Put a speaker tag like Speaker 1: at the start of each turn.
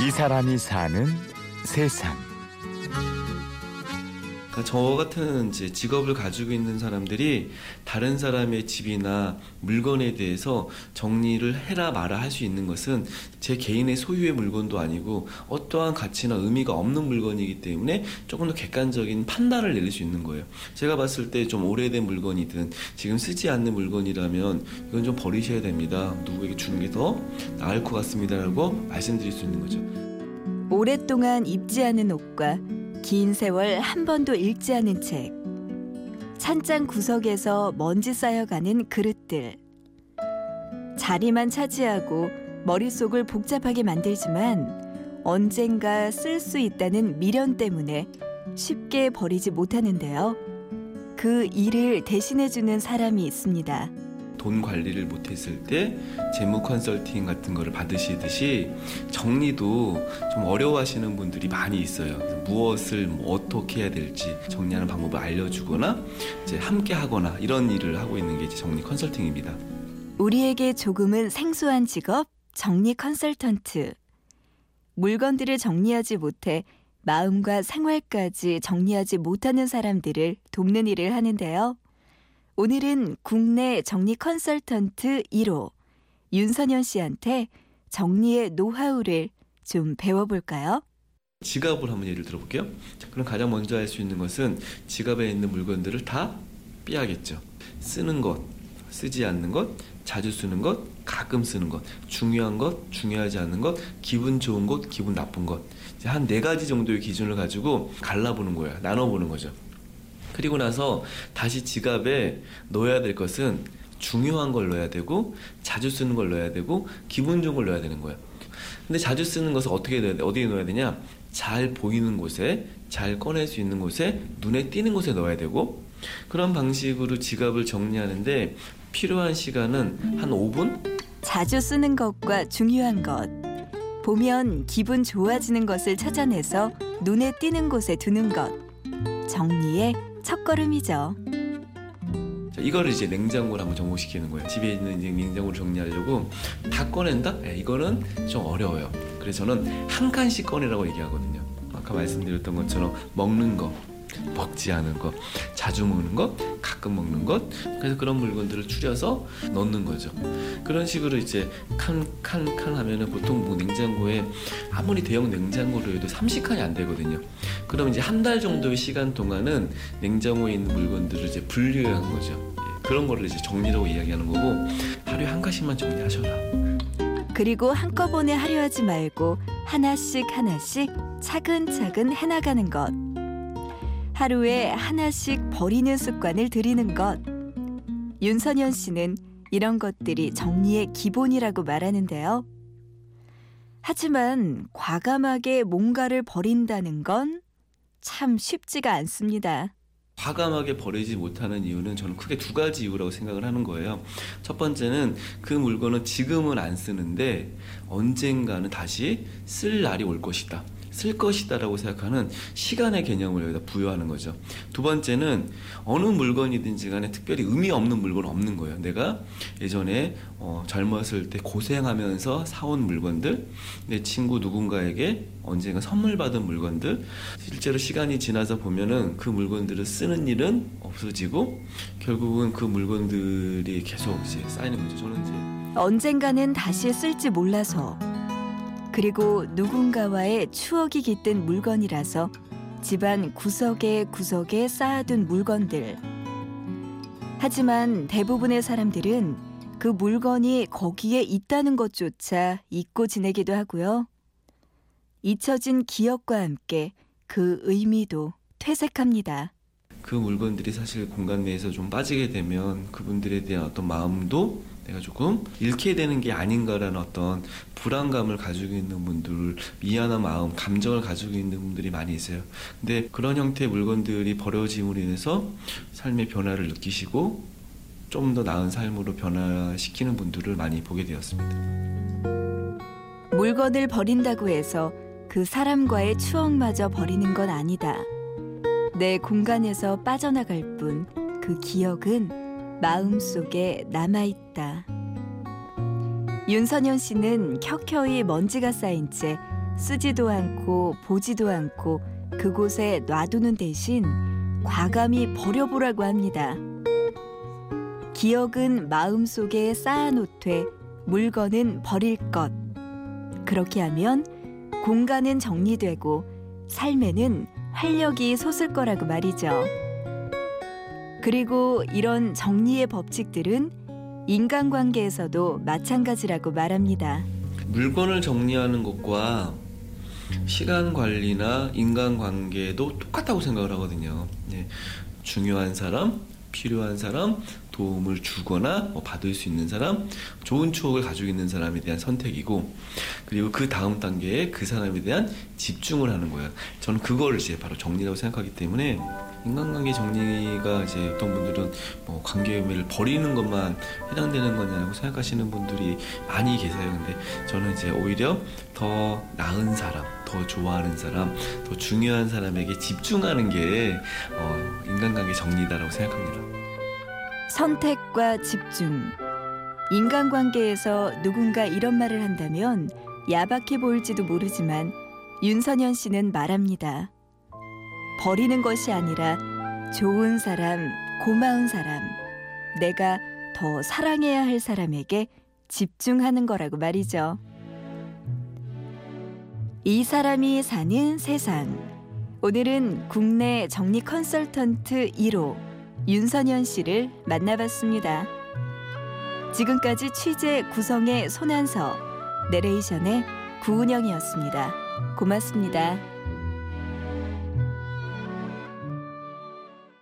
Speaker 1: 이 사람이 사는 세상.
Speaker 2: 그러니까 저 같은 이제 직업을 가지고 있는 사람들이 다른 사람의 집이나 물건에 대해서 정리를 해라 마라 할 수 있는 것은 제 개인의 소유의 물건도 아니고 어떠한 가치나 의미가 없는 물건이기 때문에 조금 더 객관적인 판단을 내릴 수 있는 거예요. 제가 봤을 때 좀 오래된 물건이든 지금 쓰지 않는 물건이라면 이건 좀 버리셔야 됩니다. 누구에게 주는 게 더 나을 것 같습니다라고 말씀드릴 수 있는 거죠.
Speaker 3: 오랫동안 입지 않은 옷과 긴 세월 한 번도 읽지 않은 책, 찬장 구석에서 먼지 쌓여가는 그릇들. 자리만 차지하고 머릿속을 복잡하게 만들지만 언젠가 쓸 수 있다는 미련 때문에 쉽게 버리지 못하는데요. 그 일을 대신해주는 사람이 있습니다.
Speaker 2: 돈 관리를 못했을 때 재무 컨설팅 같은 거를 받으시듯이 정리도 좀 어려워하시는 분들이 많이 있어요. 무엇을 뭐 어떻게 해야 될지 정리하는 방법을 알려주거나 이제 함께 하거나 이런 일을 하고 있는 게 이제 정리 컨설팅입니다.
Speaker 3: 우리에게 조금은 생소한 직업 정리 컨설턴트. 물건들을 정리하지 못해 마음과 생활까지 정리하지 못하는 사람들을 돕는 일을 하는데요. 오늘은 국내 정리 컨설턴트 1호 윤선현 씨한테 정리의 노하우를 좀 배워볼까요?
Speaker 2: 지갑을 한번 예를 들어볼게요. 자, 그럼 가장 먼저 할 수 있는 것은 지갑에 있는 물건들을 다 빼야겠죠. 쓰는 것, 쓰지 않는 것, 자주 쓰는 것, 가끔 쓰는 것, 중요한 것, 중요하지 않은 것, 기분 좋은 것, 기분 나쁜 것. 한 네 가지 정도의 기준을 가지고 갈라보는 거예요. 나눠보는 거죠. 그리고 나서 다시 지갑에 넣어야 될 것은 중요한 걸 넣어야 되고 자주 쓰는 걸 넣어야 되고 기분 좋은 걸 넣어야 되는 거예요. 근데 자주 쓰는 것을 어떻게 넣어야 돼? 어디에 넣어야 되냐? 잘 보이는 곳에 잘 꺼낼 수 있는 곳에 눈에 띄는 곳에 넣어야 되고 그런 방식으로 지갑을 정리하는데 필요한 시간은 한 5분?
Speaker 3: 자주 쓰는 것과 중요한 것. 보면 기분 좋아지는 것을 찾아내서 눈에 띄는 곳에 두는 것. 정리의 첫걸음이죠.
Speaker 2: 자, 이거를 이제 냉장고로 한번 접목시키는 거예요. 집에 있는 이제 냉장고를 정리하려고 다 꺼낸다? 네, 이거는 좀 어려워요. 그래서 저는 한 칸씩 꺼내라고 얘기하거든요. 아까 말씀드렸던 것처럼 먹는 거, 먹지 않은 것, 자주 먹는 것, 가끔 먹는 것. 그래서 그런 물건들을 추려서 넣는 거죠. 그런 식으로 이제 칸, 칸, 칸 하면은 보통 뭐 냉장고에 아무리 대형 냉장고로 해도 30칸이 안 되거든요. 그럼 이제 한 달 정도의 시간 동안은 냉장고에 있는 물건들을 이제 분류한 거죠. 예, 그런 거를 이제 정리라고 이야기하는 거고 하루에 한 가지만 정리하셔라.
Speaker 3: 그리고 한꺼번에 하려 하지 말고 하나씩 하나씩 차근차근 해나가는 것. 하루에 하나씩 버리는 습관을 들이는 것. 윤선현 씨는 이런 것들이 정리의 기본이라고 말하는데요. 하지만 과감하게 뭔가를 버린다는 건 참 쉽지가 않습니다.
Speaker 2: 과감하게 버리지 못하는 이유는 저는 크게 두 가지 이유라고 생각을 하는 거예요. 첫 번째는 그 물건은 지금은 안 쓰는데 언젠가는 다시 쓸 날이 올 것이다. 쓸 것이다라고 생각하는 시간의 개념을 여기다 부여하는 거죠. 두 번째는 어느 물건이든지 간에 특별히 의미 없는 물건은 없는 거예요. 내가 예전에 어, 젊었을 때 고생하면서 사온 물건들, 내 친구 누군가에게 언젠가 선물 받은 물건들, 실제로 시간이 지나서 보면은 그 물건들을 쓰는 일은 없어지고 결국은 그 물건들이 계속 이제 쌓이는 거죠. 저는 이제
Speaker 3: 언젠가는 다시 쓸지 몰라서 그리고 누군가와의 추억이 깃든 물건이라서 집안 구석에 구석에 쌓아둔 물건들. 하지만 대부분의 사람들은 그 물건이 거기에 있다는 것조차 잊고 지내기도 하고요. 잊혀진 기억과 함께 그 의미도 퇴색합니다.
Speaker 2: 그 물건들이 사실 공간 내에서 좀 빠지게 되면 그분들에 대한 어떤 마음도 내가 조금 잃게 되는 게 아닌가라는 어떤 불안감을 가지고 있는 분들, 미안한 마음, 감정을 가지고 있는 분들이 많이 있어요. 근데 그런 형태의 물건들이 버려짐으로 인해서 삶의 변화를 느끼시고 좀 더 나은 삶으로 변화시키는 분들을 많이 보게 되었습니다.
Speaker 3: 물건을 버린다고 해서 그 사람과의 추억마저 버리는 건 아니다. 내 공간에서 빠져나갈 뿐 그 기억은 마음속에 남아있다. 윤선현 씨는 켜켜이 먼지가 쌓인 채 쓰지도 않고 보지도 않고 그곳에 놔두는 대신 과감히 버려보라고 합니다. 기억은 마음속에 쌓아놓되 물건은 버릴 것. 그렇게 하면 공간은 정리되고 삶에는 활력이 솟을 거라고 말이죠. 그리고 이런 정리의 법칙들은 인간관계에서도 마찬가지라고 말합니다.
Speaker 2: 물건을 정리하는 것과 시간 관리나 인간 관계도 똑같다고 생각을 하거든요. 네. 중요한 사람, 필요한 사람, 도움을 주거나 뭐 받을 수 있는 사람, 좋은 추억을 가지고 있는 사람에 대한 선택이고, 그리고 그 다음 단계에 그 사람에 대한 집중을 하는 거예요. 저는 그걸 이제 바로 정리라고 생각하기 때문에 인간관계 정리가 이제 어떤 분들은 뭐 관계 의미를 버리는 것만 해당되는 거냐고 생각하시는 분들이 많이 계세요. 근데 저는 이제 오히려 더 나은 사람, 더 좋아하는 사람, 더 중요한 사람에게 집중하는 게 어, 인간관계 정리다라고 생각합니다.
Speaker 3: 선택과 집중. 인간관계에서 누군가 이런 말을 한다면 야박해 보일지도 모르지만 윤선현 씨는 말합니다. 버리는 것이 아니라 좋은 사람, 고마운 사람, 내가 더 사랑해야 할 사람에게 집중하는 거라고 말이죠. 이 사람이 사는 세상. 오늘은 국내 정리 컨설턴트 1호 윤선현 씨를 만나봤습니다. 지금까지 취재 구성의 손한서, 내레이션의 구은영이었습니다. 고맙습니다.